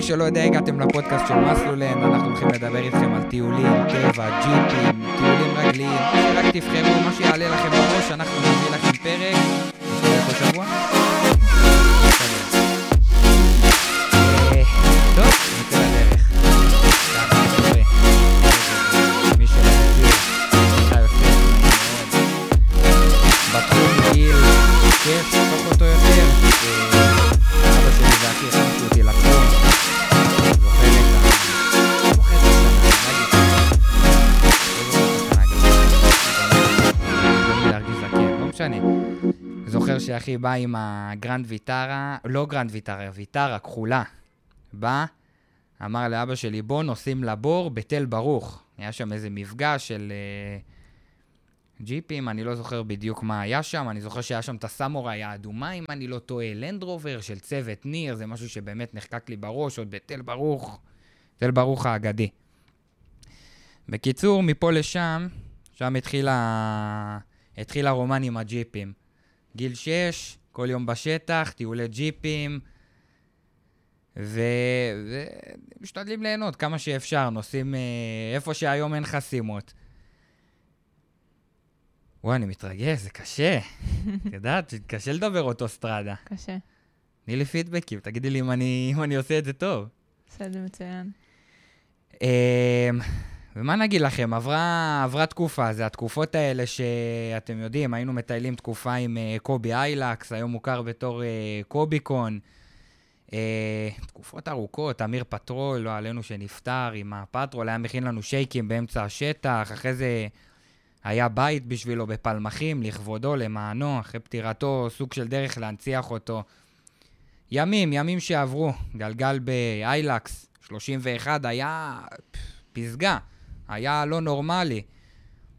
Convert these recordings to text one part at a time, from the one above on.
טוב, חבר'ה, מי שלא יודע, הגעתם לפודקאסט של מסלולנד, אנחנו הולכים לדבר איתכם על טיולים, טבע, ג'יפים, טיולים רגליים, רק תבחרו מה שיעלה לכם בראש, אנחנו נביא לכם פרק. נתראה כל שאחי בא עם הגרנד ויטרה, לא גרנד ויטרה, ויטרה כחולה. בא, אמר לאבא שלי, בוא נוסעים לבור בתל ברוך. היה שם איזה מפגש של אה, ג'יפים, אני לא זוכר בדיוק מה היה שם, אני זוכר שהיה שם את הסמוראי האדומה, אם אני לא טועה, לנד רובר של צוות ניר, זה משהו שבאמת נחקק לי בראש, עוד בתל ברוך, תל ברוך האגדי. בקיצור, מפה לשם, שם התחיל, ה... התחיל הרומן עם הג'יפים. גיל 6, כל יום בשטח, טיולי ג'יפים, ו... ומשתדלים ליהנות כמה שאפשר, נוסעים אה, איפה שהיום אין חסימות. וואי, אני מתרגש, זה קשה. את יודעת, קשה לדבר אוטוסטרדה. קשה. תני לי פידבקים, תגידי לי אם אני, אם אני עושה את זה טוב. זה מצוין. ומה נגיד לכם, עברה, עברה תקופה, זה התקופות האלה שאתם יודעים, היינו מטיילים תקופה עם uh, קובי היילקס, היום מוכר בתור uh, קוביקון. Uh, תקופות ארוכות, אמיר פטרול, לא עלינו שנפטר עם הפטרול, היה מכין לנו שייקים באמצע השטח, אחרי זה היה בית בשבילו בפלמחים, לכבודו, למענו, אחרי פטירתו, סוג של דרך להנציח אותו. ימים, ימים שעברו, גלגל בהיילקס, 31, היה פסגה, היה לא נורמלי.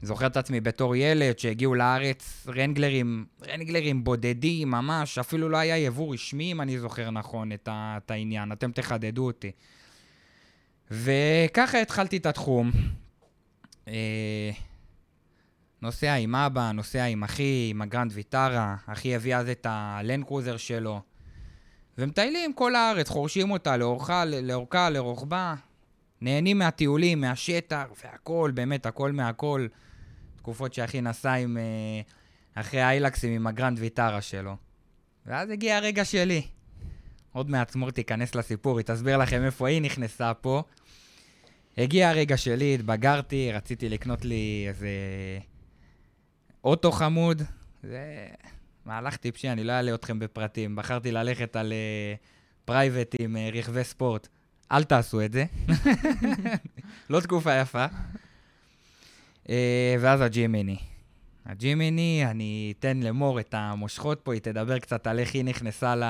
זוכר את עצמי בתור ילד שהגיעו לארץ רנגלרים, רנגלרים בודדים ממש, אפילו לא היה יבוא רשמי, אם אני זוכר נכון את, ה, את העניין, אתם תחדדו אותי. וככה התחלתי את התחום. אה, נוסע עם אבא, נוסע עם אחי, עם הגרנד ויטרה, אחי הביא אז את הלנד קרוזר שלו. ומטיילים כל הארץ, חורשים אותה לאורכה, לאורכה, לרוחבה. נהנים מהטיולים, מהשטח, והכל, באמת, הכל מהכל. תקופות שאחי נסע עם... אה, אחרי האיילקסים עם הגרנד ויטרה שלו. ואז הגיע הרגע שלי. עוד מעט מור תיכנס לסיפור, היא תסביר לכם איפה היא נכנסה פה. הגיע הרגע שלי, התבגרתי, רציתי לקנות לי איזה אוטו חמוד. זה מהלך טיפשי, אני לא אעלה אתכם בפרטים. בחרתי ללכת על private עם uh, רכבי ספורט. אל תעשו את זה. לא תקופה יפה. Uh, ואז הג'ימני. הג'ימני, אני אתן למור את המושכות פה, היא תדבר קצת על איך היא נכנסה ל...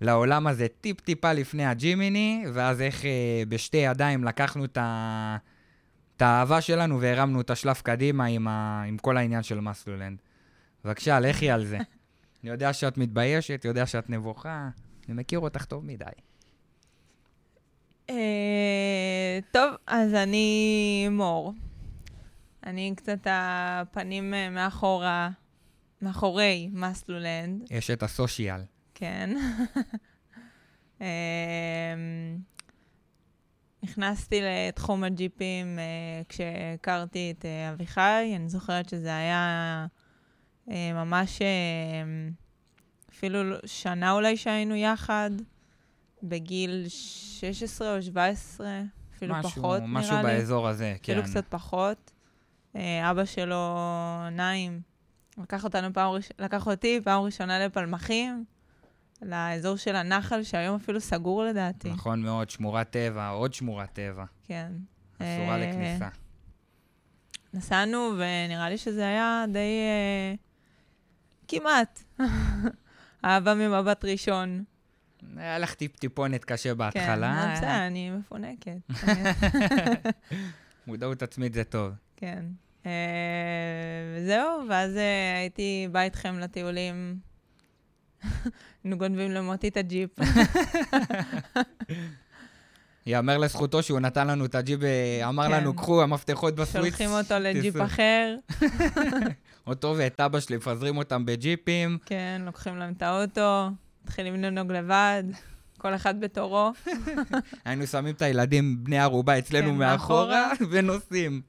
לעולם הזה טיפ-טיפה לפני הג'ימני, ואז איך uh, בשתי ידיים לקחנו את. את האהבה שלנו והרמנו את השלב קדימה עם, ה... עם כל העניין של מסלולנד. בבקשה, לכי על זה. אני יודע שאת מתביישת, יודע שאת נבוכה, אני מכיר אותך טוב מדי. אה, טוב, אז אני מור. אני קצת הפנים אה, מאחורה, מאחורי מסלולנד, יש את הסושיאל. כן. אה, נכנסתי לתחום הג'יפים כשהכרתי את אביחי, אני זוכרת שזה היה ממש אפילו לא- שנה אולי שהיינו יחד, בגיל 16 או 17, אפילו משהו, פחות משהו נראה לי. באזור הזה, כן. אפילו קצת פחות. אה, אבא שלו, נעים, לקח אותנו פעם ראש... לקח אותי פעם ראשונה לפלמחים, לאזור של הנחל, שהיום אפילו סגור לדעתי. נכון מאוד, שמורת טבע, עוד שמורת טבע. כן. אסורה אה, לכניסה. נסענו, ונראה לי שזה היה די... אה, כמעט. אהבה ממבט ראשון. היה לך טיפ-טיפונת קשה כן, בהתחלה. אבל בסדר, אני מפונקת. מודעות עצמית זה טוב. כן. אה, וזהו, ואז אה, הייתי באה איתכם לטיולים. היינו גונבים למוטי את הג'יפ. יאמר לזכותו שהוא נתן לנו את הג'יפ, אה, אמר כן. לנו, קחו המפתחות בסוויץ. שולחים אותו לג'יפ תיסעו." אחר, אותו ואת אבא שלי מפזרים אותם בג'יפים. כן, לוקחים להם את האוטו, מתחילים לנהוג לבד, כל אחד בתורו. היינו שמים את הילדים בני ערובה אצלנו כן, מאחורה. ונוסעים.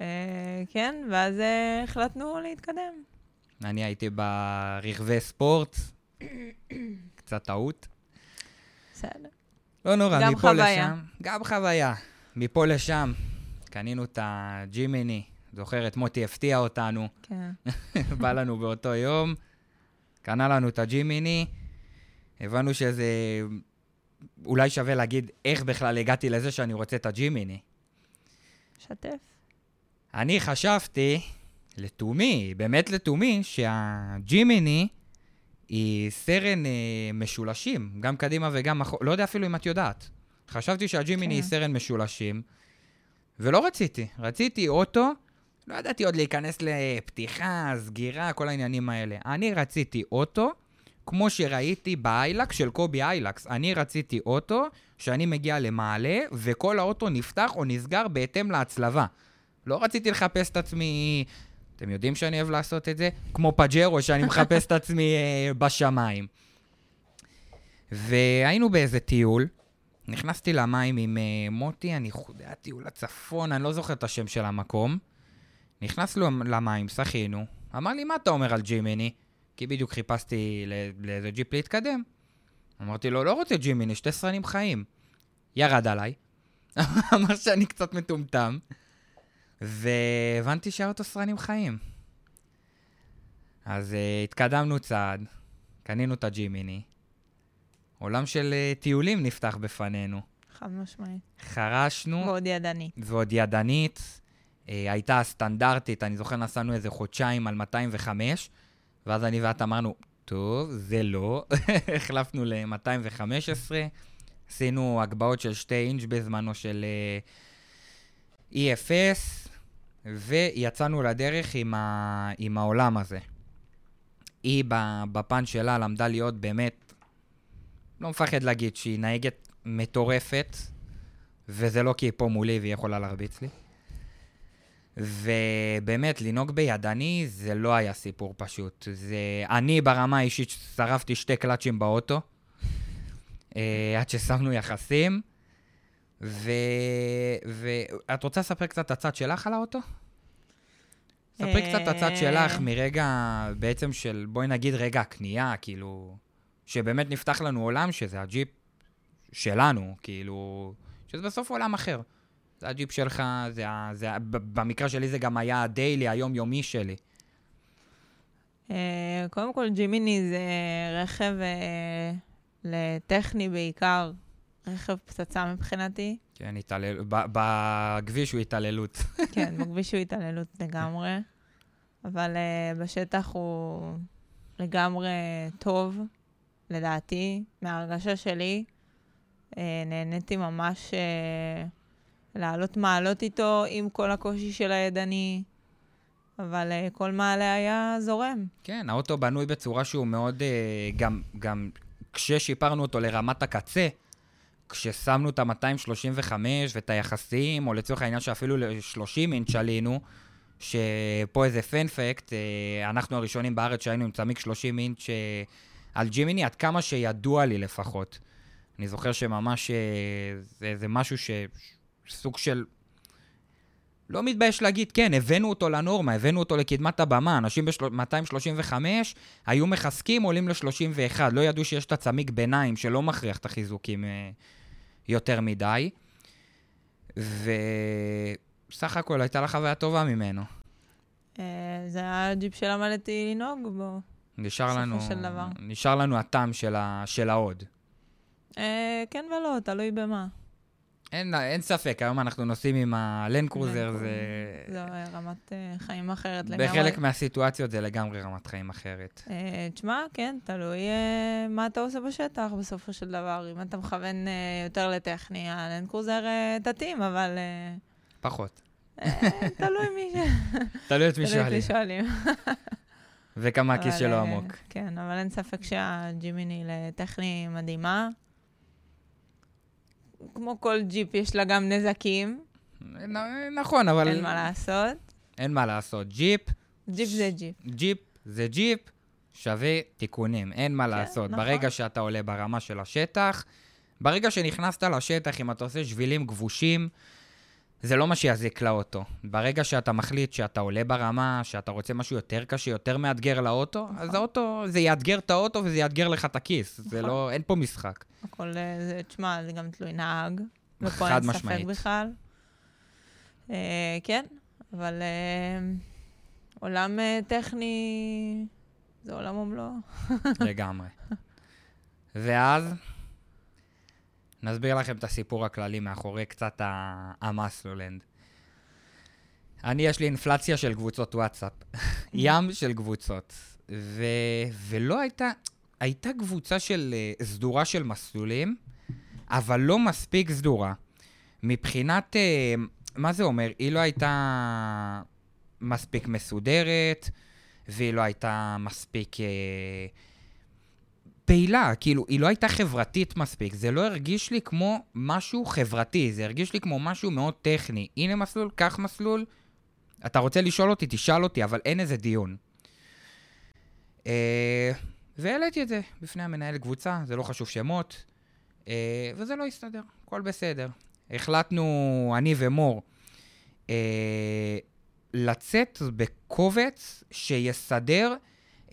אה, כן, ואז אה, החלטנו להתקדם. אני הייתי ברכבי ספורט, קצת טעות. בסדר. לא נורא, מפה חוויה. לשם. גם חוויה. מפה לשם, קנינו את הג'ימיני. זוכרת, מוטי הפתיע אותנו, כן. בא לנו באותו יום, קנה לנו את הג'ימיני, הבנו שזה... אולי שווה להגיד איך בכלל הגעתי לזה שאני רוצה את הג'ימיני. שתף. אני חשבתי, לתומי, באמת לתומי, שהג'ימיני היא סרן אה, משולשים, גם קדימה וגם אחורה, לא יודע אפילו אם את יודעת. חשבתי שהג'ימיני כן. היא סרן משולשים, ולא רציתי. רציתי אוטו, לא ידעתי עוד להיכנס לפתיחה, סגירה, כל העניינים האלה. אני רציתי אוטו, כמו שראיתי באיילקס של קובי איילקס. אני רציתי אוטו שאני מגיע למעלה, וכל האוטו נפתח או נסגר בהתאם להצלבה. לא רציתי לחפש את עצמי, אתם יודעים שאני אוהב לעשות את זה? כמו פג'רו, שאני מחפש את עצמי אה, בשמיים. והיינו באיזה טיול, נכנסתי למים עם אה, מוטי, אני זה היה טיול לצפון, אני לא זוכר את השם של המקום. נכנסנו למים, שחינו, אמר לי, מה אתה אומר על ג'ימיני? כי בדיוק חיפשתי לאיזה ג'יפ להתקדם. אמרתי לו, לא רוצה ג'ימיני, שתי סרנים חיים. ירד עליי, אמר שאני קצת מטומטם, והבנתי שהאוטו סרנים חיים. אז uh, התקדמנו צעד, קנינו את הג'ימיני, עולם של uh, טיולים נפתח בפנינו. חד משמעית. חרשנו, ועוד ידני. ועוד ידנית, אה, הייתה סטנדרטית, אני זוכר נסענו איזה חודשיים על 205, ואז אני ואת אמרנו, טוב, זה לא, החלפנו ל-215, עשינו הגבהות של 2 אינץ' בזמנו של אה, EFS, ויצאנו לדרך עם, ה... עם העולם הזה. היא בפן שלה למדה להיות באמת, לא מפחד להגיד שהיא נהגת מטורפת, וזה לא כי היא פה מולי והיא יכולה להרביץ לי. ובאמת, לנהוג בידני זה לא היה סיפור פשוט. זה... אני ברמה האישית שרפתי שתי קלאצ'ים באוטו, אה, עד ששמנו יחסים. ו... ואת רוצה לספר קצת את הצד שלך על האוטו? ספרי קצת את הצד שלך מרגע, בעצם של, בואי נגיד רגע הקנייה, כאילו, שבאמת נפתח לנו עולם שזה הג'יפ שלנו, כאילו, שזה בסוף עולם אחר. הג'יפ שלך, זה, זה, במקרה שלי זה גם היה הדיילי, היומיומי שלי. אה, קודם כל, ג'ימיני זה רכב אה, לטכני בעיקר, רכב פצצה מבחינתי. כן, התעלל... בכביש הוא התעללות. כן, בכביש הוא התעללות לגמרי, אבל uh, בשטח הוא לגמרי טוב, לדעתי, מההרגשה שלי. נהניתי ממש לעלות מעלות איתו עם כל הקושי של הידני, אבל uh, כל מעלה היה זורם. כן, האוטו בנוי בצורה שהוא מאוד, אה, גם, גם כששיפרנו אותו לרמת הקצה, כששמנו את ה-235 ואת היחסים, או לצורך העניין שאפילו ל-30 אינץ' עלינו, שפה איזה פנפקט, אה, אנחנו הראשונים בארץ שהיינו עם צמיג 30 אינץ' אה, על ג'ימיני, עד כמה שידוע לי לפחות. אני זוכר שממש אה, זה, זה משהו ש... סוג של... לא מתבייש להגיד, כן, הבאנו אותו לנורמה, הבאנו אותו לקדמת הבמה. אנשים ב-235 היו מחזקים, עולים ל-31. לא ידעו שיש את הצמיג ביניים שלא מכריח את החיזוקים אה, יותר מדי. וסך הכל הייתה לה חוויה טובה ממנו. Uh, זה היה הג'יפ שלמדתי לנהוג בו. נשאר לנו. נשאר לנו הטעם של, ה, של ההוד. Uh, כן ולא, תלוי במה. אין, אין ספק, היום אנחנו נוסעים עם הלנד קרוזר, Land זה... זו רמת uh, חיים אחרת לגמרי. בחלק מהסיטואציות זה לגמרי רמת חיים אחרת. אה, תשמע, כן, תלוי אה, מה אתה עושה בשטח בסופו של דבר. אם אתה מכוון אה, יותר לטכני, הלנד קרוזר אה, תתאים, אבל אה, פחות. אה, תלוי מי ש... תלוי את מי תלוי את שואלים. מי שואלים. וכמה הכיס שלו אה, עמוק. כן, אבל אין ספק שהג'ימני לטכני מדהימה. כמו כל ג'יפ, יש לה גם נזקים, נכון, אבל... אין מה לעשות. אין מה לעשות. ג'יפ, ג'יפ זה ג'יפ. ג'יפ זה ג'יפ, שווה תיקונים, אין מה לעשות. נכון. ברגע שאתה עולה ברמה של השטח, ברגע שנכנסת לשטח, אם אתה עושה שבילים גבושים, זה לא מה שיזיק לאוטו. ברגע שאתה מחליט שאתה עולה ברמה, שאתה רוצה משהו יותר קשה, יותר מאתגר לאוטו, אז נכון. האוטו, זה יאתגר את האוטו וזה יאתגר לך את הכיס. זה נכון. לא, אין פה משחק. הכל, אה, זה, תשמע, זה גם תלוי נהג. ופה אין ספק משמעית. בכלל. אה, כן, אבל אה, עולם אה, טכני זה עולם ומלואו. לגמרי. ואז נסביר לכם את הסיפור הכללי מאחורי קצת ה- המסלולנד. אני, יש לי אינפלציה של קבוצות וואטסאפ. ים של קבוצות. ו... ולא הייתה... הייתה קבוצה של uh, סדורה של מסלולים, אבל לא מספיק סדורה. מבחינת... Uh, מה זה אומר? היא לא הייתה מספיק מסודרת, והיא לא הייתה מספיק... פעילה, כאילו, היא לא הייתה חברתית מספיק. זה לא הרגיש לי כמו משהו חברתי, זה הרגיש לי כמו משהו מאוד טכני. הנה מסלול, קח מסלול. אתה רוצה לשאול אותי, תשאל אותי, אבל אין איזה דיון. אה, והעליתי את זה בפני המנהל קבוצה, זה לא חשוב שמות, אה, וזה לא הסתדר, הכל בסדר. החלטנו, אני ומור, אה, לצאת בקובץ שיסדר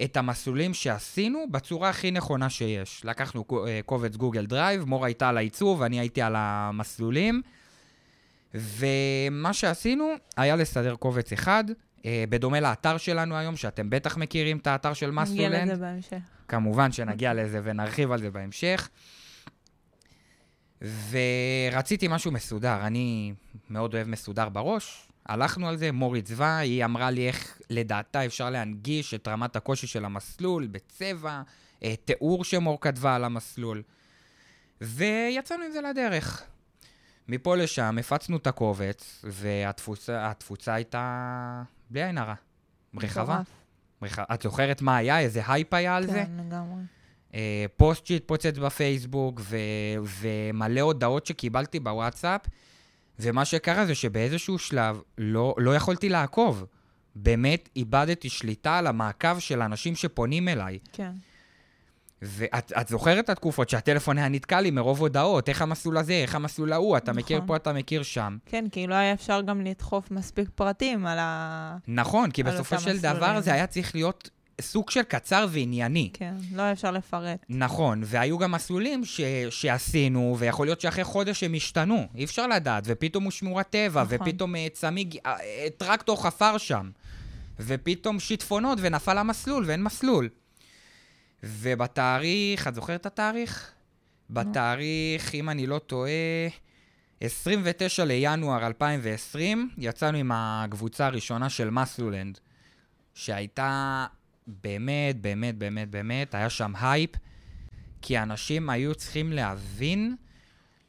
את המסלולים שעשינו בצורה הכי נכונה שיש. לקחנו אה, קובץ גוגל דרייב, מור הייתה על העיצוב, אני הייתי על המסלולים, ומה שעשינו היה לסדר קובץ אחד, אה, בדומה לאתר שלנו היום, שאתם בטח מכירים את האתר של נגיע מסלולנד. לזה בהמשך. כמובן שנגיע לזה ונרחיב על זה בהמשך. ורציתי משהו מסודר, אני מאוד אוהב מסודר בראש. הלכנו על זה, מור עיצבה, היא אמרה לי איך לדעתה אפשר להנגיש את רמת הקושי של המסלול בצבע, אה, תיאור שמור כתבה על המסלול. ויצאנו עם זה לדרך. מפה לשם הפצנו את הקובץ, והתפוצה התפוצה הייתה בלי עין הרע. רחבה. את זוכרת מה היה? איזה הייפ היה על זה? כן, לגמרי. אה, פוסט שהתפוצץ בפייסבוק, ו- ומלא הודעות שקיבלתי בוואטסאפ, ומה שקרה זה שבאיזשהו שלב לא, לא יכולתי לעקוב. באמת איבדתי שליטה על המעקב של אנשים שפונים אליי. כן. ואת את זוכרת את התקופות שהטלפון היה נתקע לי מרוב הודעות, איך המסלול הזה, איך המסלול ההוא, אתה מכיר נכון. פה, אתה מכיר שם. כן, כי לא היה אפשר גם לדחוף מספיק פרטים על ה... נכון, כי בסופו של דבר מסלולים. זה היה צריך להיות סוג של קצר וענייני. כן, לא אפשר לפרט. נכון, והיו גם מסלולים ש... שעשינו, ויכול להיות שאחרי חודש הם השתנו, אי אפשר לדעת, ופתאום הוא שמורת טבע, נכון. ופתאום אה, צמיג, אה, אה, טרקטור חפר שם, ופתאום שיטפונות ונפל המסלול, ואין מסלול. ובתאריך, את זוכרת את התאריך? בתאריך, אם אני לא טועה, 29 לינואר 2020, יצאנו עם הקבוצה הראשונה של מסלולנד, שהייתה באמת, באמת, באמת, באמת, היה שם הייפ, כי אנשים היו צריכים להבין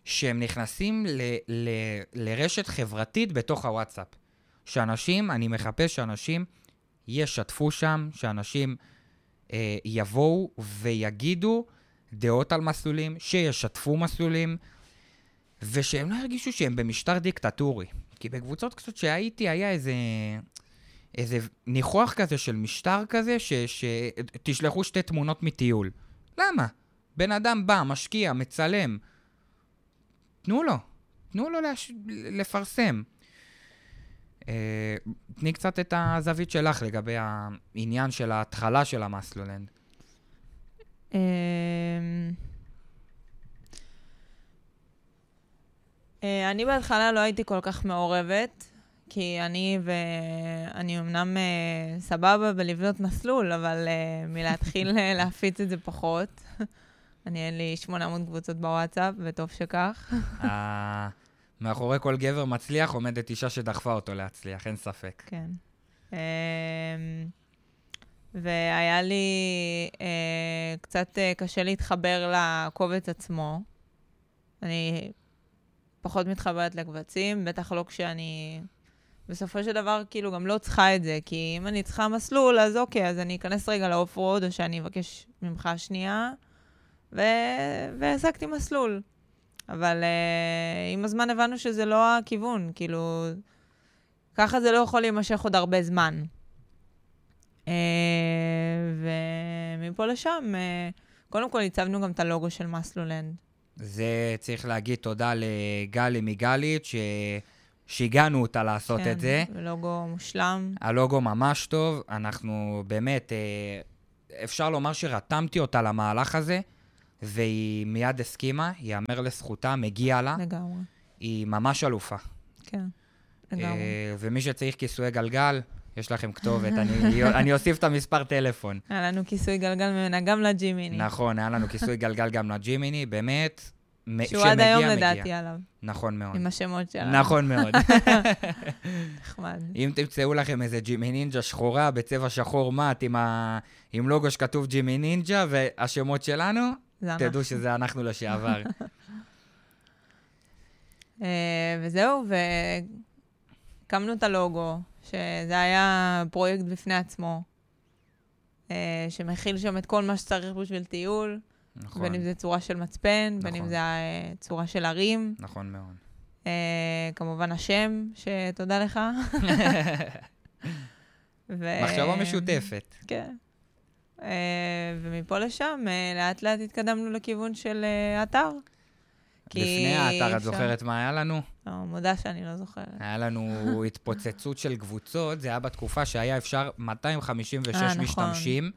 שהם נכנסים ל- ל- לרשת חברתית בתוך הוואטסאפ. שאנשים, אני מחפש שאנשים ישתפו שם, שאנשים אה, יבואו ויגידו דעות על מסלולים, שישתפו מסלולים, ושהם לא ירגישו שהם במשטר דיקטטורי. כי בקבוצות קצת שהייתי, היה איזה... איזה ניחוח כזה של משטר כזה, שתשלחו שתי תמונות מטיול. למה? בן אדם בא, משקיע, מצלם. תנו לו, תנו לו להש... לפרסם. אה, תני קצת את הזווית שלך לגבי העניין של ההתחלה של המסלולנד. אמ, אה, אני בהתחלה לא הייתי כל כך מעורבת, כי אני ו... אני אמנם אה, סבבה בלבנות מסלול, אבל אה, מלהתחיל אה, להפיץ את זה פחות. אני, אין לי 800 קבוצות בוואטסאפ, וטוב שכך. מאחורי כל גבר מצליח עומדת אישה שדחפה אותו להצליח, אין ספק. כן. אמ, והיה לי אה, קצת אה, קשה להתחבר לקובץ עצמו. אני פחות מתחברת לקבצים, בטח לא כשאני... בסופו של דבר, כאילו, גם לא צריכה את זה, כי אם אני צריכה מסלול, אז אוקיי, אז אני אכנס רגע לאוף רוד, או שאני אבקש ממך שנייה, ו... והעסקתי מסלול. אבל uh, עם הזמן הבנו שזה לא הכיוון, כאילו, ככה זה לא יכול להימשך עוד הרבה זמן. Uh, ומפה לשם, uh, קודם כל הצבנו גם את הלוגו של מסלולנד. זה צריך להגיד תודה לגלי מגלית, ש... שהגענו אותה לעשות כן, את זה. כן, לוגו מושלם. הלוגו ממש טוב, אנחנו באמת, אה, אפשר לומר שרתמתי אותה למהלך הזה, והיא מיד הסכימה, ייאמר לזכותה, מגיע לה. לגמרי. היא ממש אלופה. כן, לגמרי. אה, ומי שצריך כיסויי גלגל, יש לכם כתובת, אני, אני אוסיף את המספר טלפון. היה לנו כיסוי גלגל ממנה גם לג'ימיני. נכון, היה לנו כיסוי גלגל גם לג'ימיני, באמת, מ- שהוא עד היום מגיע. לדעתי עליו, נכון מאוד. עם השמות שלה. נכון מאוד. נחמד. אם תמצאו לכם איזה ג'ימי נינג'ה שחורה בצבע שחור מט עם, ה... עם לוגו שכתוב ג'ימי נינג'ה והשמות שלנו. תדעו שזה אנחנו לשעבר. אה, וזהו, והקמנו את הלוגו, שזה היה פרויקט בפני עצמו, אה, שמכיל שם את כל מה שצריך בשביל טיול, נכון, בין אם זה צורה של מצפן, בין אם נכון. זה אה, צורה של ערים. נכון מאוד. אה, כמובן השם, שתודה לך. ו- מחשבה משותפת. כן. אה, ומפה לשם, אה, לאט לאט התקדמנו לכיוון של אה, אתר. לפני האתר, את זוכרת מה היה לנו? לא, מודה שאני לא זוכרת. היה לנו התפוצצות של קבוצות, זה היה בתקופה שהיה אפשר 256 אה, נכון. משתמשים.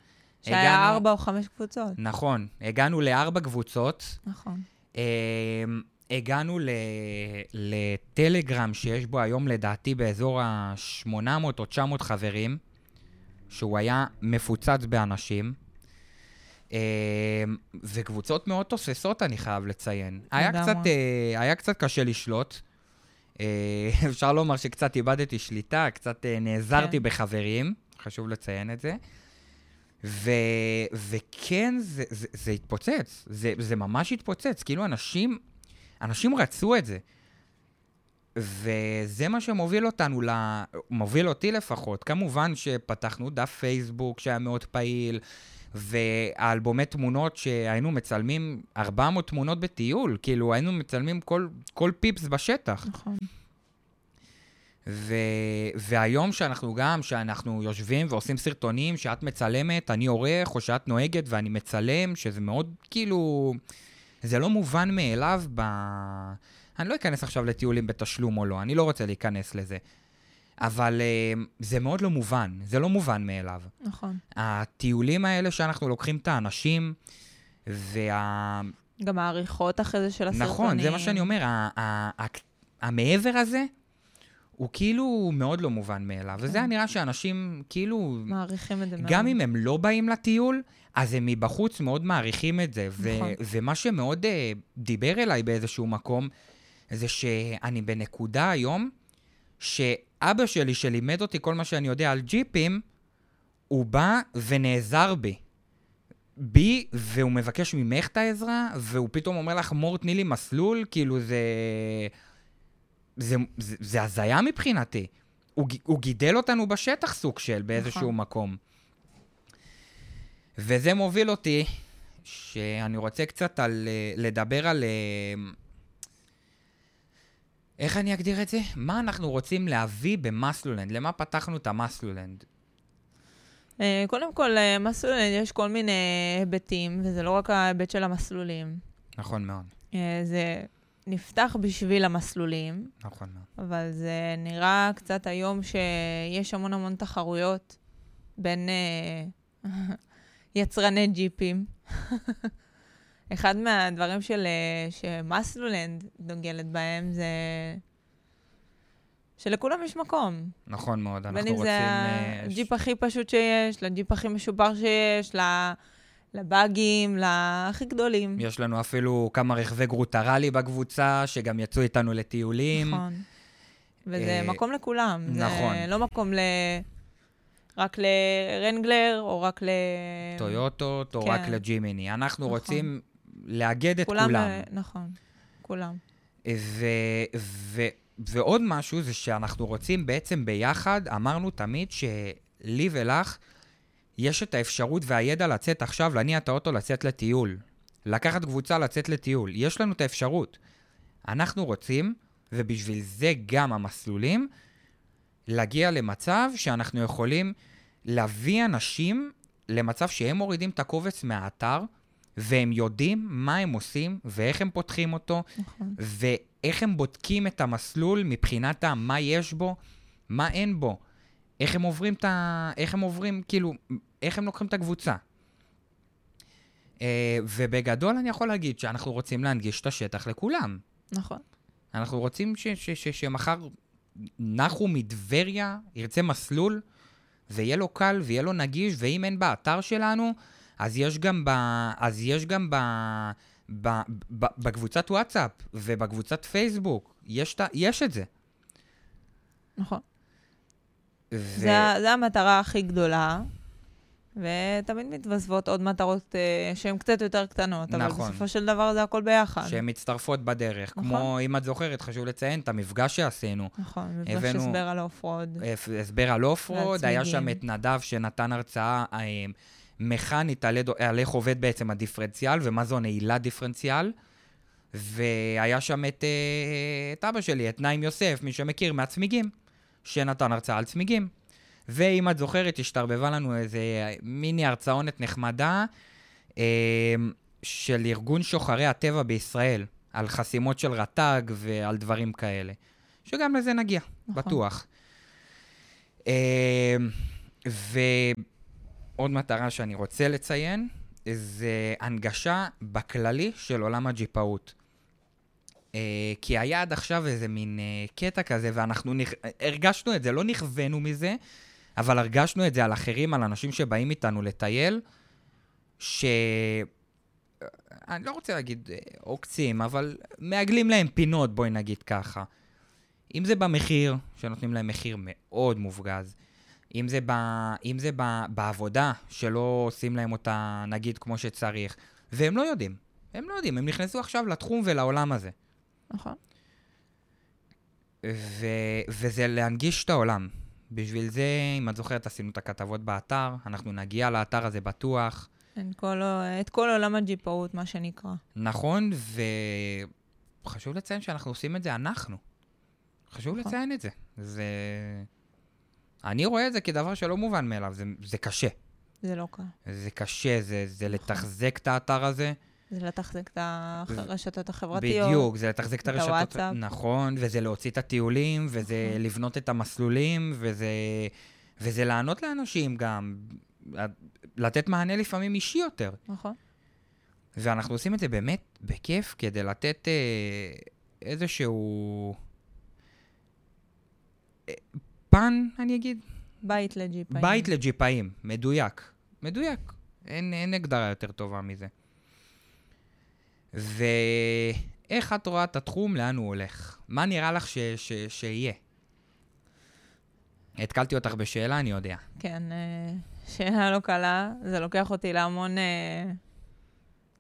שהיה ארבע או חמש קבוצות. נכון, הגענו לארבע קבוצות. נכון. אמ, הגענו ל- לטלגרם שיש בו היום לדעתי באזור ה-800 או 900 חברים, שהוא היה מפוצץ באנשים. אמ, וקבוצות מאוד תוססות, אני חייב לציין. היה. קצת, אה, היה קצת קשה לשלוט. אה, אפשר לומר שקצת איבדתי שליטה, קצת אה, נעזרתי כן. בחברים, חשוב לציין את זה. ו, וכן, זה, זה, זה התפוצץ, זה, זה ממש התפוצץ, כאילו אנשים, אנשים רצו את זה. וזה מה שמוביל אותנו, ל... מוביל אותי לפחות. כמובן שפתחנו דף פייסבוק שהיה מאוד פעיל, והאלבומי תמונות שהיינו מצלמים 400 תמונות בטיול, כאילו היינו מצלמים כל, כל פיפס בשטח. נכון. ו... והיום שאנחנו גם, שאנחנו יושבים ועושים סרטונים, שאת מצלמת, אני עורך, או שאת נוהגת ואני מצלם, שזה מאוד כאילו... זה לא מובן מאליו ב... אני לא אכנס עכשיו לטיולים בתשלום או לא, אני לא רוצה להיכנס לזה. אבל uh, זה מאוד לא מובן, זה לא מובן מאליו. נכון. הטיולים האלה שאנחנו לוקחים את האנשים, וה... גם העריכות אחרי זה של הסרטונים. נכון, זה מה שאני אומר, המעבר הזה, הוא כאילו מאוד לא מובן מאליו. וזה כן. היה נראה שאנשים כאילו, מעריכים את זה מאוד. גם אם הם לא באים לטיול, אז הם מבחוץ מאוד מעריכים את זה. ו- נכון. ומה שמאוד uh, דיבר אליי באיזשהו מקום, זה שאני בנקודה היום, שאבא שלי, שלימד אותי כל מה שאני יודע על ג'יפים, הוא בא ונעזר בי. בי, והוא מבקש ממך את העזרה, והוא פתאום אומר לך, מור, תני לי מסלול, כאילו זה... זה, זה, זה הזיה מבחינתי. הוא, הוא גידל אותנו בשטח סוג של, באיזשהו נכון. מקום. וזה מוביל אותי, שאני רוצה קצת על, אה, לדבר על... אה, איך אני אגדיר את זה? מה אנחנו רוצים להביא במסלולנד? למה פתחנו את המסלולנד? אה, קודם כל, אה, מסלול, יש כל מיני היבטים, וזה לא רק ההיבט של המסלולים. נכון מאוד, זה נפתח בשביל המסלולים, נכון מאוד. אבל זה נראה קצת היום שיש המון המון תחרויות בין אה, יצרני ג'יפים. אחד מהדברים של, אה, שמסלולנד דוגלת בהם זה שלכולם יש מקום. נכון מאוד, בין אנחנו אם רוצים... זה אה, הג'יפ הכי פשוט שיש, לג'יפ הכי משופר שיש, ל- לבאגים, להכי גדולים. יש לנו אפילו כמה רכבי גרוטרלי בקבוצה, שגם יצאו איתנו לטיולים. נכון. וזה אה, מקום לכולם. נכון. זה לא מקום ל... רק לרנגלר, או רק ל... טויוטות או כן. רק לג'ימני. אנחנו נכון. רוצים לאגד את כולם. כולם. אה, נכון, כולם. ו, ו, ועוד משהו זה שאנחנו רוצים בעצם ביחד, אמרנו תמיד שלי ולך יש את האפשרות והידע לצאת עכשיו, להניע את האוטו לצאת לטיול. לקחת קבוצה לצאת לטיול. יש לנו את האפשרות. אנחנו רוצים, ובשביל זה גם המסלולים, להגיע למצב שאנחנו יכולים להביא אנשים למצב שהם מורידים את הקובץ מהאתר, והם יודעים מה הם עושים ואיך הם פותחים אותו, נכון. ואיך הם בודקים את המסלול מבחינת מה יש בו, מה אין בו, איך הם עוברים את ה... איך הם עוברים, כאילו, איך הם לוקחים את הקבוצה. אה, ובגדול אני יכול להגיד שאנחנו רוצים להנגיש את השטח לכולם. נכון. אנחנו רוצים ש- ש- ש- שמחר נחו מטבריה ירצה מסלול, ויהיה לו קל ויהיה לו נגיש, ואם אין באתר שלנו, אז יש גם, ב, אז יש גם ב, ב, ב, בקבוצת וואטסאפ ובקבוצת פייסבוק, יש, ה- יש את זה. נכון. ו... זה, זה המטרה הכי גדולה, ותמיד מתווספות עוד מטרות אה, שהן קצת יותר קטנות, אבל נכון. בסופו של דבר זה הכל ביחד. שהן מצטרפות בדרך. נכון. כמו, אם את זוכרת, חשוב לציין את המפגש שעשינו. נכון, מפגש הבאנו- הסבר על off-road. הסבר על off-road, היה שם. את נדב שנתן הרצאה אה, מכנית על איך עובד בעצם הדיפרנציאל ומה זו נעילה דיפרנציאל. והיה שם את, אה, את אבא שלי, את נעים יוסף, מי שמכיר, מהצמיגים, שנתן הרצאה על צמיגים. ואם את זוכרת, השתרבבה לנו איזה מיני הרצאונת נחמדה אה, של ארגון שוחרי הטבע בישראל, על חסימות של רט"ג ועל דברים כאלה. שגם לזה נגיע, נכון. בטוח. אה, ועוד מטרה שאני רוצה לציין, זה הנגשה בכללי של עולם הג'יפאות. אה, כי היה עד עכשיו איזה מין אה, קטע כזה, ואנחנו נכ... הרגשנו את זה, לא נכוונו מזה, אבל הרגשנו את זה על אחרים, על אנשים שבאים איתנו לטייל, ש... אני לא רוצה להגיד אה, עוקצים, אבל מעגלים להם פינות, בואי נגיד ככה. אם זה במחיר, שנותנים להם מחיר מאוד מופגז, אם זה, ב, אם זה ב, בעבודה, שלא עושים להם אותה, נגיד, כמו שצריך, והם לא יודעים. הם לא יודעים, הם נכנסו עכשיו לתחום ולעולם הזה. נכון. ו, וזה להנגיש את העולם. בשביל זה, אם את זוכרת, עשינו את הכתבות באתר, אנחנו נגיע לאתר הזה בטוח. אין כל, את כל עולם הג'יפאות, מה שנקרא. נכון, וחשוב לציין שאנחנו עושים את זה אנחנו. חשוב נכון. לציין את זה. זה... אני רואה את זה כדבר שלא מובן מאליו, זה, זה קשה. זה לא קל. זה קשה, זה, זה נכון. לתחזק את האתר הזה. זה לתחזק את הרשתות החברתיות. בדיוק, זה לתחזק את את הרשתות. הוואטסאפ. נכון, וזה להוציא את הטיולים, וזה נכון. לבנות את המסלולים, וזה, וזה לענות לאנשים גם, לתת מענה לפעמים אישי יותר. נכון. ואנחנו עושים את זה באמת בכיף כדי לתת אה, איזשהו אה, פן, אני אגיד, בית לג'יפאים. בית לג'יפאים, מדויק. מדויק. אין, אין הגדרה יותר טובה מזה. ואיך את רואה את התחום, לאן הוא הולך? מה נראה לך ש, ש, שיהיה? התקלתי אותך בשאלה, אני יודע. כן, אה, שאלה לא קלה. זה לוקח אותי להמון, אה,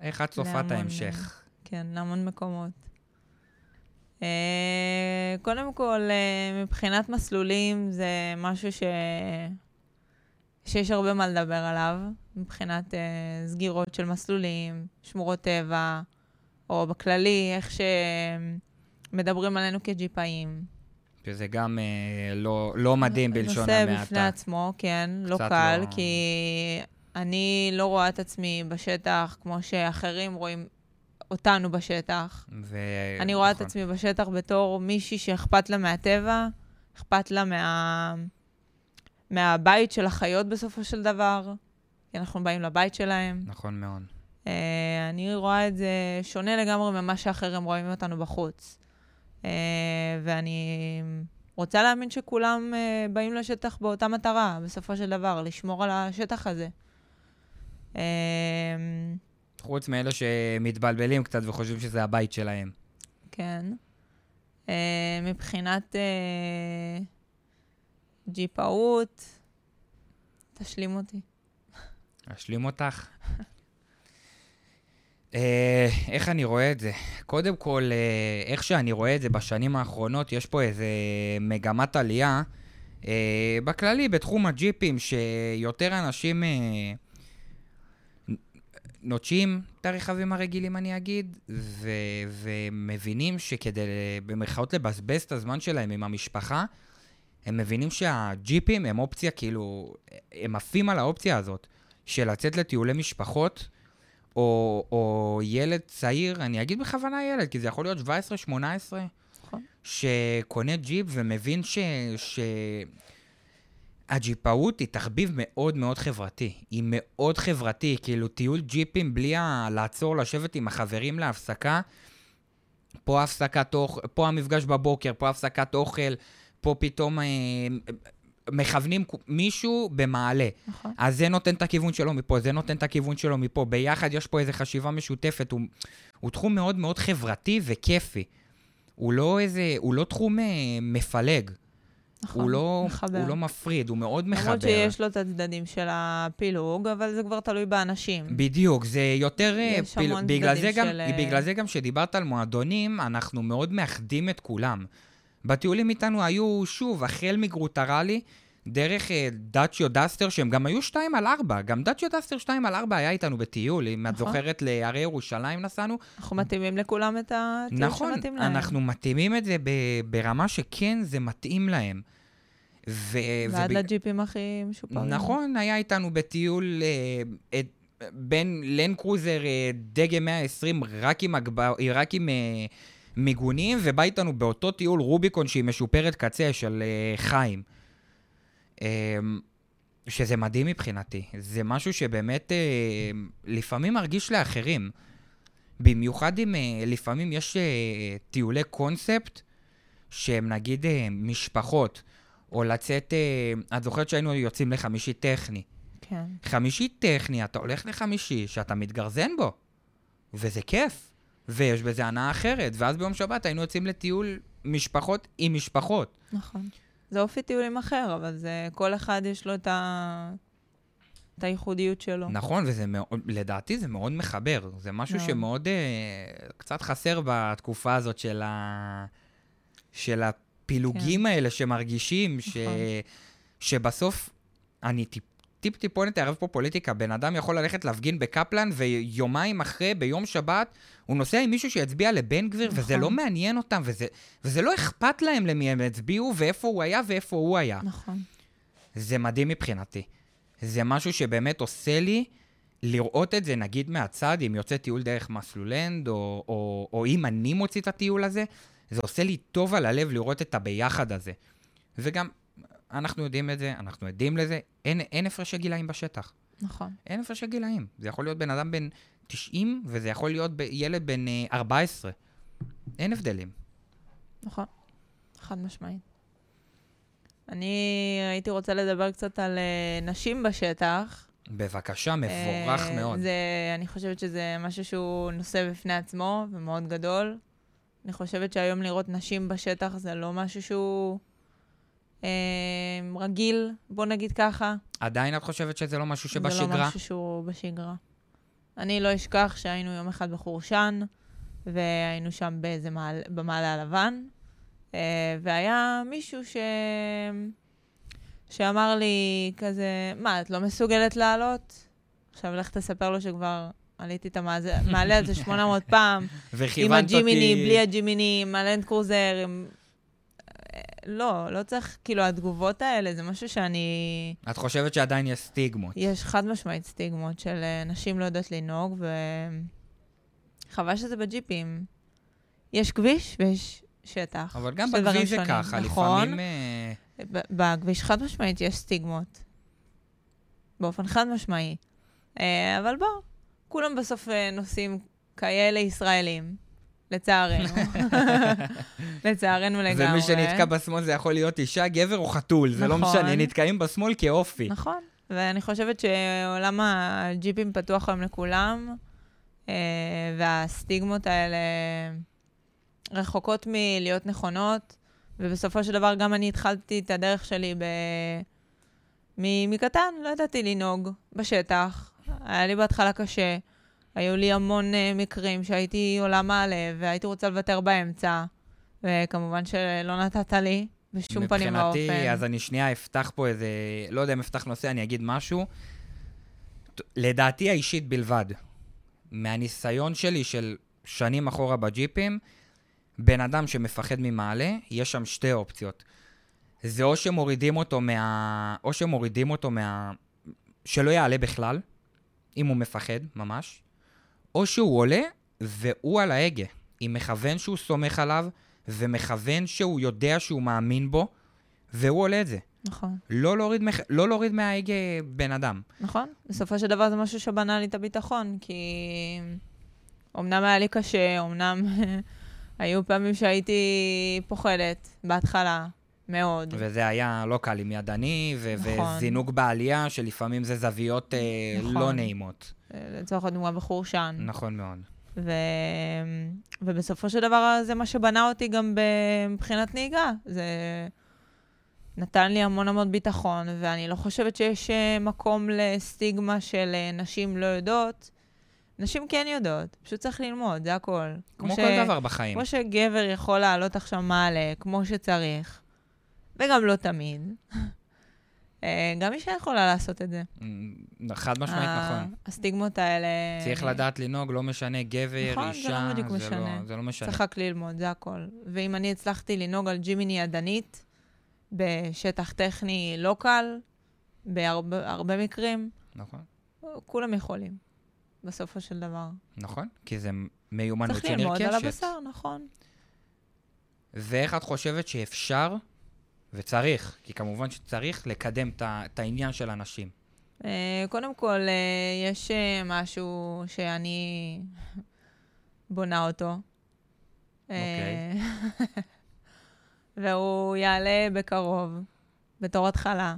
איך את צופה את ההמשך? כן, להמון מקומות. אה, קודם כל, מבחינת מסלולים, זה משהו ש... שיש הרבה מה לדבר עליו, מבחינת סגירות של מסלולים, שמורות טבע, או בכללי, איך שמדברים עלינו כג'יפאים. שזה גם אה, לא, לא מדהים בלשון נושא בפני המעטה. עצמו, כן, לא קל, לא- כי אני לא רואה את עצמי בשטח כמו שאחרים רואים אותנו בשטח. ו... אני רואה את נכון. עצמי בשטח בתור מישהי שאכפת לה מהטבע, אכפת לה מה... מהבית של החיות בסופו של דבר, כי אנחנו באים לבית שלהם. נכון מאוד. Uh, אני רואה את זה שונה לגמרי ממה שאחרים רואים אותנו בחוץ. Uh, ואני רוצה להאמין שכולם uh, באים לשטח באותה מטרה, בסופו של דבר, לשמור על השטח הזה. חוץ מאלה שמתבלבלים קצת וחושבים שזה הבית שלהם. כן. מבחינת ג'יפאות, תשלים אותי. אשלים אותך. אה, איך אני רואה את זה? קודם כל, אה, איך שאני רואה את זה בשנים האחרונות, יש פה איזה מגמת עלייה. אה, בכללי, בתחום הג'יפים, שיותר אנשים אה, נוטשים את הרכבים הרגילים, אני אגיד, ו- ומבינים שכדי, במרכאות, לבזבז את הזמן שלהם עם המשפחה, הם מבינים שהג'יפים הם אופציה, כאילו, הם עפים על האופציה הזאת של לצאת לטיולי משפחות, או, או ילד צעיר, אני אגיד בכוונה ילד, כי זה יכול להיות 17-18, נכון. שקונה ג'יפ ומבין ש... ש... הג'יפאות היא תחביב מאוד מאוד חברתי. היא מאוד חברתי, כאילו טיול ג'יפים בלי ה... לעצור, לשבת עם החברים להפסקה. פה הפסקת אוכל, פה המפגש בבוקר, פה הפסקת אוכל, פה פתאום אה, מכוונים מישהו במעלה. נכון. אז זה נותן את הכיוון שלו מפה, זה נותן את הכיוון שלו מפה. ביחד יש פה איזו חשיבה משותפת. הוא, הוא תחום מאוד מאוד חברתי וכיפי. הוא לא איזה, הוא לא תחום אה, מפלג. נכון, הוא לא, מחבר. הוא לא מפריד, הוא מאוד מחבר. למרות שיש לו את הצדדים של הפילוג, אבל זה כבר תלוי באנשים. בדיוק, זה יותר... אה, יש המון בגלל צדדים זה גם, של, אה, בגלל זה גם שדיברת על מועדונים, אנחנו מאוד מאחדים את כולם. בטיולים איתנו היו, שוב, החל מגרוטרלי, דרך אה, דאצ'יה דסטר, שהם גם היו 2 על 4. גם דאצ'יה דסטר 2 על 4 היה איתנו בטיול, אם את נכון. זוכרת, להרי ירושלים נסענו. אנחנו מתאימים לכולם את הטיול נכון, שמתאים להם. אנחנו מתאימים את זה ברמה שכן, זה מתאים להם. ו- ועד ובג- לג'יפים הכי משופרים. נכון, היה איתנו בטיול אה, את, בין לנד קרוזר אה, דגם 120 רק עם, הגבר, רק עם אה, מיגונים, ובא איתנו באותו טיול רוביקון שהיא משופרת קצה של אה, חיים. אה, שזה מדהים מבחינתי. זה משהו שבאמת אה, לפעמים מרגיש לאחרים. במיוחד אם אה, לפעמים יש אה, טיולי קונספט שהם נגיד אה, משפחות, או לצאת, אה, את זוכרת שהיינו יוצאים לחמישי טכני. כן. חמישי טכני, אתה הולך לחמישי שאתה מתגרזן בו, וזה כיף, ויש בזה הנאה אחרת. ואז ביום שבת היינו יוצאים לטיול משפחות עם משפחות. נכון. זה אופי טיולים אחר, אבל זה, כל אחד יש לו את, ה... את הייחודיות שלו. נכון, וזה מאוד, לדעתי זה מאוד מחבר. זה משהו מאוד. שמאוד אה, קצת חסר בתקופה הזאת של, ה, של הפילוגים האלה שמרגישים, ש, נכון. שבסוף, אני טיפ, טיפ טיפונת ערב פה פוליטיקה, בן אדם יכול ללכת להפגין בקפלן, ויומיים אחרי, ביום שבת, הוא נוסע עם מישהו שיצביע לבן גביר, וזה נכון. לא מעניין אותם, וזה, וזה לא אכפת להם למי הם הצביעו, ואיפה הוא היה ואיפה הוא היה. נכון. זה מדהים מבחינתי. זה משהו שבאמת עושה לי לראות את זה, נגיד מהצד, אם יוצא טיול דרך מסלולנד, או, או, או אם אני מוציא את הטיול הזה, זה עושה לי טוב על הלב לראות את הביחד הזה. וגם, אנחנו יודעים את זה, אנחנו עדים לזה, אין, אין הפרשי גילאים בשטח. נכון. אין הפרשי גילאים. זה יכול להיות בן אדם בן 90, וזה יכול להיות ילד בן אה, 14. אין הבדלים. נכון. חד משמעית. אני הייתי רוצה לדבר קצת על אה, נשים בשטח. בבקשה, מבורך אה, מאוד. זה, אני חושבת שזה משהו שהוא נושא בפני עצמו ומאוד גדול. אני חושבת שהיום לראות נשים בשטח זה לא משהו שהוא אה, רגיל, בוא נגיד ככה. עדיין את חושבת שזה לא משהו זה לא שבשגרה? משהו שהוא בשגרה. אני לא אשכח שהיינו יום אחד בחורשן, והיינו שם באיזה מעל, במעלה הלבן, אה, והיה מישהו ש... שאמר לי כזה, מה, את לא מסוגלת לעלות? עכשיו לך תספר לו שכבר עליתי את המעלה הזה 800 פעם, עם וכיוונת הג'ימיני, אותי... בלי הג'ימיני, עם הלנד קרוזר, עם... לא, לא צריך, כאילו, התגובות האלה זה משהו שאני... את חושבת שעדיין יש סטיגמות. יש חד משמעית סטיגמות של אה, נשים לא יודעות לנהוג, וחבל שזה בג'יפים. יש כביש ויש שטח. אבל גם בכביש זה. ככה, נכון. לפעמים... אה, בכביש חד משמעית יש סטיגמות. באופן חד משמעי. אה, אבל בוא, כולם בסוף נוסעים כאלה ישראלים, לצערנו. לצערנו לגמרי. ומי שנתקע בשמאל זה יכול להיות אישה, גבר או חתול, זה לא נכון. משנה, נתקעים בשמאל כאופי. נכון, ואני חושבת שעולם הג'יפים פתוח היום לכולם, אה, והסטיגמות האלה רחוקות מלהיות נכונות, ובסופו של דבר גם אני התחלתי את הדרך שלי ב... מקטן, לא ידעתי לנהוג בשטח. היה לי בהתחלה קשה, היו לי המון uh, מקרים שהייתי עולה מעלה והייתי רוצה לוותר באמצע, וכמובן שלא נתת לי בשום פנים ואופן. מבחינתי, אז אני שנייה אפתח פה איזה, לא יודע אם אפתח נושא, אני אגיד משהו. לדעתי האישית בלבד. מהניסיון שלי של שנים אחורה בג'יפים, בן אדם שמפחד ממעלה, יש שם שתי אופציות. זה או שמורידים אותו מה... או שמורידים אותו מה... שלא יעלה בכלל, אם הוא מפחד, ממש, או שהוא עולה והוא על ההגה, עם מכוון שהוא סומך עליו, ומכוון שהוא יודע שהוא מאמין בו, והוא עולה את זה. נכון. לא להוריד, מח... לא להוריד מההגה בן אדם. נכון. בסופו של דבר זה משהו שבנה לי את הביטחון, כי אמנם היה לי קשה, אמנם היו פעמים שהייתי פוחדת בהתחלה, מאוד. וזה היה לא קל עם ידני, ו- נכון. וזינוק בעלייה, שלפעמים זה זוויות אה, נכון. לא נעימות. לצורך הדוגמה בחורשן. נכון מאוד. ו... ובסופו של דבר זה מה שבנה אותי גם מבחינת נהיגה. זה נתן לי המון המון ביטחון, ואני לא חושבת שיש אה, מקום לסטיגמה של אה, נשים לא יודעות. נשים כן יודעות, פשוט צריך ללמוד, זה הכל. כמו ש- כל דבר בחיים. כמו שגבר יכול לעלות עכשיו מעלה, כמו שצריך, וגם לא תמיד, גם אישה יכולה לעשות את זה. חד משמעית, נכון. הסטיגמות האלה... צריך לדעת לנהוג, לא משנה גבר, נכון, זה אישה, לא בדיוק זה משנה. לא- זה לא משנה. צריך רק ללמוד, זה הכל. ואם אני הצלחתי לנהוג על ג'ימיני ידנית, בשטח טכני לא קל, בהרבה הרבה מקרים, נכון, כולם יכולים, בסופו של דבר. נכון, כי זה מיומנות צריך ללמוד על שנרכשת. הבשר, נכון. ואיך את חושבת שאפשר, וצריך, כי כמובן שצריך, לקדם את העניין של הנשים? אה, קודם כל, אה, יש אה, משהו שאני בונה אותו. אה, והוא יעלה בקרוב, בתור התחלה.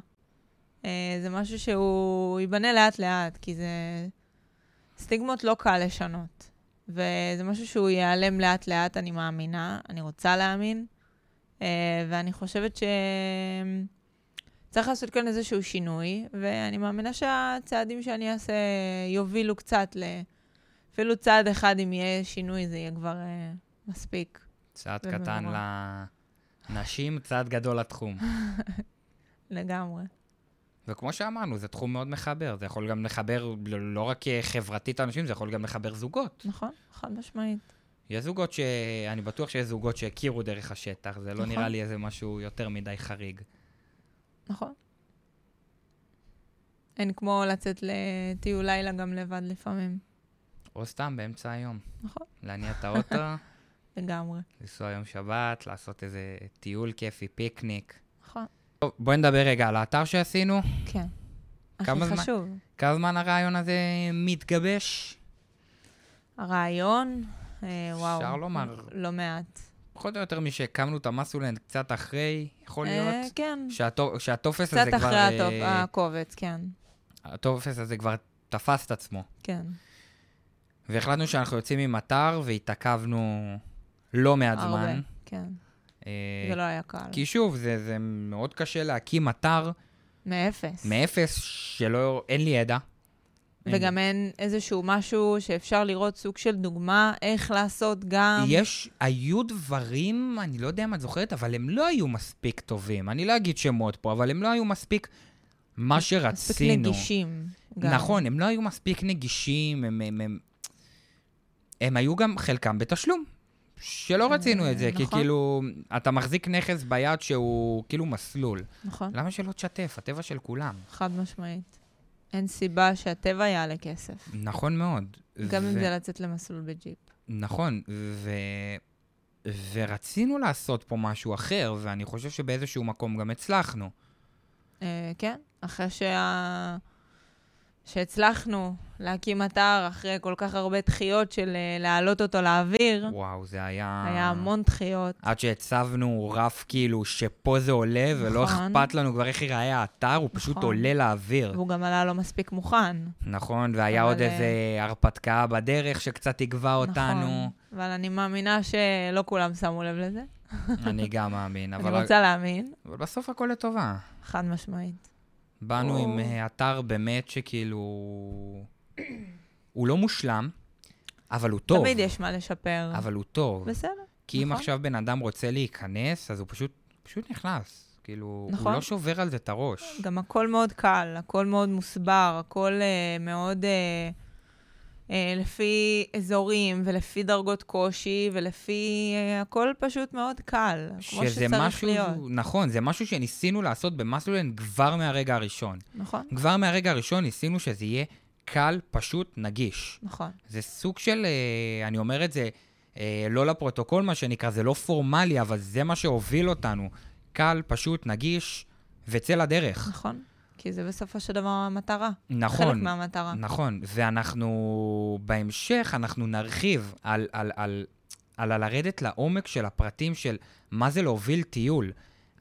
זה משהו שהוא ייבנה לאט-לאט, כי זה סטיגמות לא קל לשנות. וזה משהו שהוא ייעלם לאט-לאט, אני מאמינה, אני רוצה להאמין. אה, ואני חושבת ש... צריך לעשות כאן איזשהו שינוי, ואני מאמינה שהצעדים שאני אעשה יובילו קצת ל... אפילו צעד אחד, אם יהיה שינוי, זה יהיה כבר אה, מספיק. צעד קטן. לנשים, צעד גדול לתחום. לגמרי. וכמו שאמרנו, זה תחום מאוד מחבר. זה יכול גם לחבר לא לא רק אה, חברתית אנשים, זה יכול גם לחבר זוגות. נכון, חד משמעית. יש זוגות ש... אני בטוח שיש זוגות שהכירו דרך השטח, זה לא נכון. נראה לי איזה משהו יותר מדי חריג. נכון. אין כמו לצאת לטיול לילה גם לבד לפעמים. או סתם באמצע היום. נכון, להניע את האוטו, לגמרי. לנסוע יום שבת, לעשות איזה טיול כיפי, פיקניק. נכון, טוב, בואי נדבר רגע על האתר שעשינו. כן. הכי זמן? חשוב. כמה זמן הרעיון הזה מתגבש? הרעיון, וואו. אפשר לומר. לא מעט. פחות או יותר משהקמנו את המסולנד קצת אחרי, יכול אה, להיות? כן. שהטו- שהטופס קצת הזה כבר... אחרי הטופ- אה, הקובץ, כן. הטופס הזה כבר תפס את עצמו. כן. והחלטנו שאנחנו יוצאים עם אתר והתעכבנו לא מעט הרבה, זמן. כן. אה, זה לא היה קל. כי שוב, זה, זה מאוד קשה להקים אתר מאפס. מאפס שלא, אין לי ידע. וגם אין איזשהו משהו שאפשר לראות סוג של דוגמה איך לעשות גם... יש, היו דברים, אני לא יודע אם את זוכרת, אבל הם לא היו מספיק טובים. אני לא אגיד שמות פה, אבל הם לא היו מספיק מה מספיק שרצינו. נגישים. גם. נכון, הם לא היו מספיק נגישים, הם, הם, הם, הם היו גם חלקם בתשלום. שלא רצינו את זה, כי נכון. כאילו, אתה מחזיק נכס ביד שהוא כאילו מסלול. נכון, למה שלא תשתף? הטבע של כולם. חד משמעית. אין סיבה שהטבע יעלה כסף. נכון מאוד. גם אם ו- זה לצאת למסלול בג'יפ. נכון, ו... ורצינו לעשות פה משהו אחר, ואני חושב שבאיזשהו מקום גם הצלחנו. אה, כן, אחרי שה... שהצלחנו להקים אתר אחרי כל כך הרבה דחיות של אה, להעלות אותו לאוויר, וואו, זה היה... היה המון דחיות. עד שהצבנו רף כאילו שפה זה עולה, ולא נכון. אכפת לנו כבר איך ייראה האתר, הוא פשוט נכון. עולה לאוויר. והוא גם עלה לא מספיק מוכן. נכון, והיה אבל, עוד אה, איזה הרפתקה בדרך שקצת עגבה אותנו. נכון. אבל אני מאמינה שלא כולם שמו לב לזה. אני גם מאמין, אני אבל רוצה להאמין, אבל בסוף הכל לטובה. חד משמעית. באנו או. עם אה, אתר באמת שכאילו... הוא לא מושלם, אבל הוא טוב. תמיד יש מה לשפר. אבל הוא טוב. בסדר, כי אם נכון. עכשיו בן אדם רוצה להיכנס, אז הוא פשוט, פשוט נכנס. כאילו, נכון. הוא לא שובר על זה את הראש. גם הכל מאוד קל, הכל מאוד מוסבר, הכל uh, מאוד אה, לפי אזורים ולפי דרגות קושי ולפי... אה, הכל פשוט מאוד קל, כמו שצריך משהו, להיות. נכון, זה משהו שניסינו לעשות במסלולן כבר מהרגע הראשון. נכון, כבר מהרגע הראשון ניסינו שזה יהיה קל, פשוט, נגיש. נכון. זה סוג של, אה, אני אומר את זה אה, לא לפרוטוקול, מה שנקרא, זה לא פורמלי, אבל זה מה שהוביל אותנו. קל, פשוט, נגיש, וצא לדרך. נכון, כי זה בסופו של דבר המטרה. נכון. חלק מהמטרה. נכון, ואנחנו, בהמשך, אנחנו נרחיב על, על, על, על, על לרדת לעומק של הפרטים של מה זה להוביל טיול.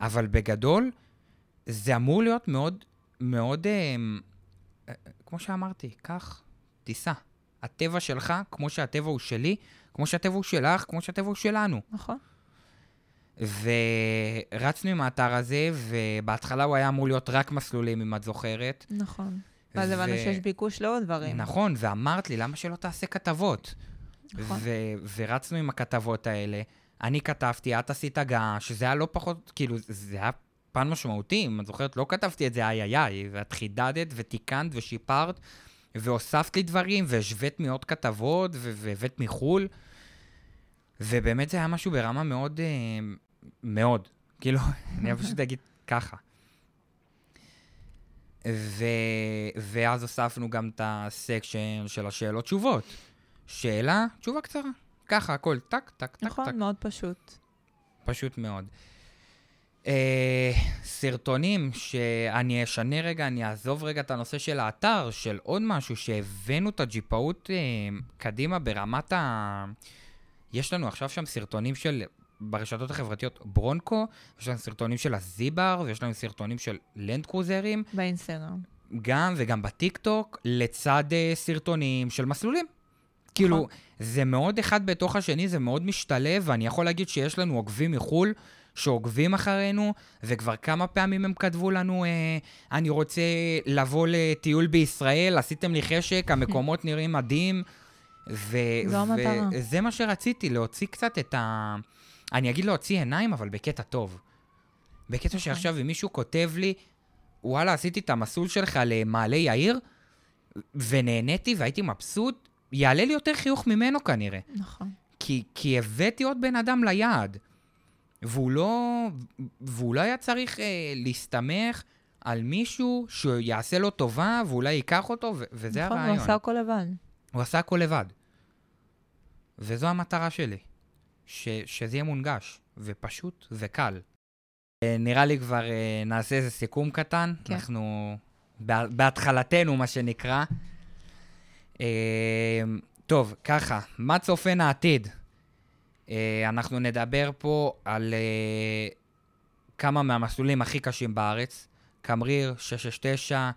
אבל בגדול, זה אמור להיות מאוד, מאוד, אה, אה, כמו שאמרתי, קח, תיסע. הטבע שלך, כמו שהטבע הוא שלי, כמו שהטבע הוא שלך, כמו שהטבע הוא שלנו. נכון. ורצנו עם האתר הזה, ובהתחלה הוא היה אמור להיות רק מסלולים, אם את זוכרת. נכון. ואז הבנו שיש ביקוש לעוד דברים. נכון, ואמרת לי, למה שלא תעשה כתבות? נכון. ורצנו עם הכתבות האלה. אני כתבתי, את עשית הגעה, שזה היה לא פחות, כאילו, זה היה פן משמעותי. אם את זוכרת, לא כתבתי את זה איי איי איי, ואת חידדת ותיקנת ושיפרת, והוספת לי דברים, והשווית מעוד כתבות, והבאת מחו"ל. ובאמת זה היה משהו ברמה מאוד, אה, מאוד. כאילו, אני פשוט אגיד ככה. ו... ואז הוספנו גם את ה section של השאלות-תשובות. שאלה, תשובה קצרה. ככה, הכל טק, טק, טק, טק. נכון, מאוד פשוט. פשוט מאוד. אה, סרטונים שאני אשנה רגע, אני אעזוב רגע את הנושא של האתר, של עוד משהו, שהבאנו את הג'יפאות אה, קדימה ברמת ה... יש לנו עכשיו שם סרטונים של, ברשתות החברתיות, ברונקו, יש לנו סרטונים של הזיבר, ויש לנו סרטונים של לנד קרוזרים, באינסטגרם. גם וגם בטיקטוק, לצד uh, סרטונים של מסלולים. כאילו, נכון. זה מאוד אחד בתוך השני, זה מאוד משתלב, ואני יכול להגיד שיש לנו עוקבים מחו"ל שעוקבים אחרינו, וכבר כמה פעמים הם כתבו לנו, אה, אני רוצה לבוא לטיול בישראל, עשיתם לי חשק, המקומות נראים מדהים. ו- זו המטרה. וזה מה שרציתי, להוציא קצת את ה... אני אגיד להוציא עיניים, אבל בקטע טוב. בקטע נכון. שעכשיו אם מישהו כותב לי, וואלה, עשיתי את המסלול שלך למעלה יאיר, ונהניתי והייתי מבסוט, יעלה לי יותר חיוך ממנו כנראה. נכון. כי, כי הבאתי עוד בן אדם ליעד. והוא לא, והוא לא היה צריך אה, להסתמך על מישהו שיעשה לו טובה ואולי ייקח אותו, ו- וזה נכון, הרעיון. הוא עשה הכל לבד. הוא עשה הכל לבד. וזו המטרה שלי, ש- שזה יהיה מונגש, ופשוט וקל. אה, נראה לי כבר אה, נעשה איזה סיכום קטן. כן. אנחנו בה- בהתחלתנו, מה שנקרא. אה, טוב, ככה, מה צופן העתיד? אנחנו נדבר פה על כמה מהמסלולים הכי קשים בארץ. קמריר, 669,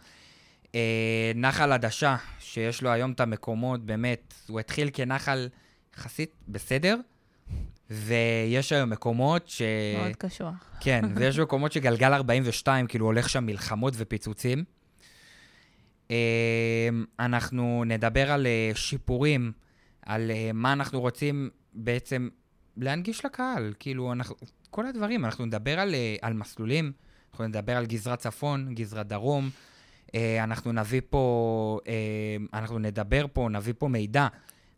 אה, נחל עדשה, שיש לו היום את המקומות, באמת, הוא התחיל כנחל יחסית בסדר, ויש היום מקומות ש... מאוד קשוח. כן, ויש מקומות שגלגל 42, כאילו הולך שם מלחמות ופיצוצים. אה, אנחנו נדבר על אה, שיפורים, על אה, מה אנחנו רוצים בעצם להנגיש לקהל, כאילו, אנחנו, כל הדברים, אנחנו נדבר על, אה, על מסלולים, אנחנו נדבר על גזרת צפון, גזרת דרום, אנחנו נביא פה, אנחנו נדבר פה, נביא פה מידע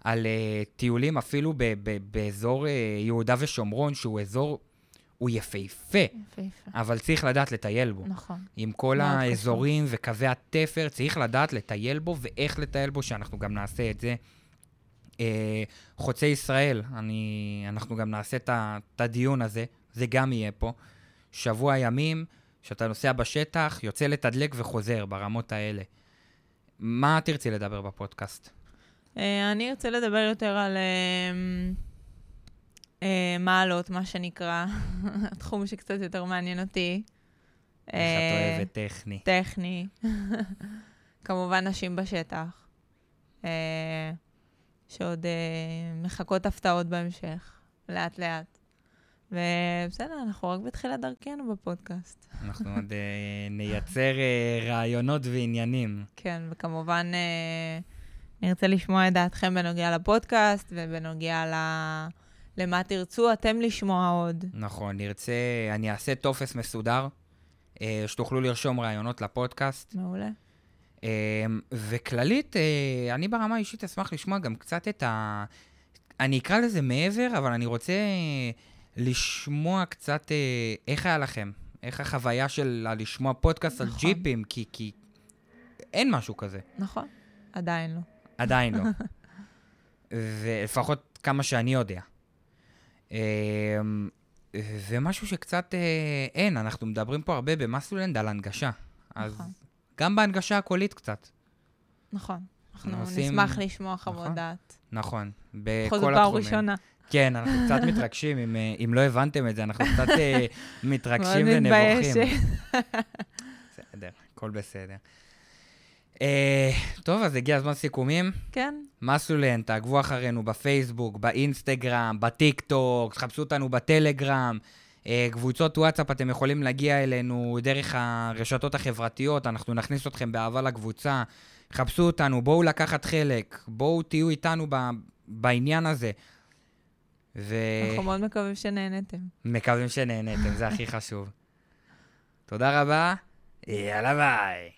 על אה, טיולים אפילו ב- ב- באזור אה, יהודה ושומרון, שהוא אזור, הוא יפהפה, יפהפה. אבל צריך לדעת לטייל בו. נכון. עם כל האזורים וקווי התפר, צריך לדעת לטייל בו ואיך לטייל בו, שאנחנו גם נעשה את זה. אה, חוצי ישראל, אני, אנחנו גם נעשה את הדיון הזה, זה גם יהיה פה. שבוע ימים, שאתה נוסע בשטח, יוצא לתדלק וחוזר ברמות האלה. מה תרצי לדבר בפודקאסט? אה, אני ארצה לדבר יותר על אה, אה, מעלות, מה שנקרא, התחום שקצת יותר מעניין אותי. איך את אוהבת טכני. טכני. כמובן נשים בשטח, שעוד מחכות הפתעות בהמשך, לאט-לאט. ובסדר, אנחנו רק בתחילת דרכנו בפודקאסט. אנחנו עוד נייצר רעיונות ועניינים. כן, וכמובן אה, נרצה לשמוע את דעתכם בנוגע לפודקאסט ובנוגע ל... למה תרצו אתם לשמוע עוד. נכון, נרצה, אני אעשה טופס מסודר, אה, שתוכלו לרשום רעיונות לפודקאסט. מעולה. וכללית, אה, אני ברמה האישית אשמח לשמוע גם קצת את ה... אני אקרא לזה מעבר, אבל אני רוצה לשמוע קצת אה, איך היה לכם, איך החוויה של לשמוע פודקאסט נכון. על ג'יפים, כי, כי אין משהו כזה. נכון, עדיין לא. עדיין לא. ולפחות כמה שאני יודע. ומשהו שקצת אה, אין, אנחנו מדברים פה הרבה במסלולנד על הנגשה. נכון. אז גם בהנגשה הקולית קצת. נכון. אנחנו עושים... נשמח לשמוע חוות נכון? דעת. נכון, בכל התחומים. בכל זאת פעם ראשונה. כן, אנחנו קצת מתרגשים, אם, אה, אם לא הבנתם את זה, אנחנו קצת אה, מתרגשים ונבוכים. בסדר, הכל בסדר. Uh, טוב, אז הגיע הזמן סיכומים. כן. מסולן, תעקבו אחרינו בפייסבוק, באינסטגרם, בטיק טוק, תחפשו אותנו בטלגרם. Uh, קבוצות וואטסאפ, אתם יכולים להגיע אלינו דרך הרשתות החברתיות, אנחנו נכניס אתכם באהבה לקבוצה. חפשו אותנו, בואו לקחת חלק, בואו תהיו איתנו ב, בעניין הזה. ו... אנחנו מאוד מקווים שנהנתם. מקווים שנהנתם, זה הכי חשוב. תודה רבה, יאללה ביי.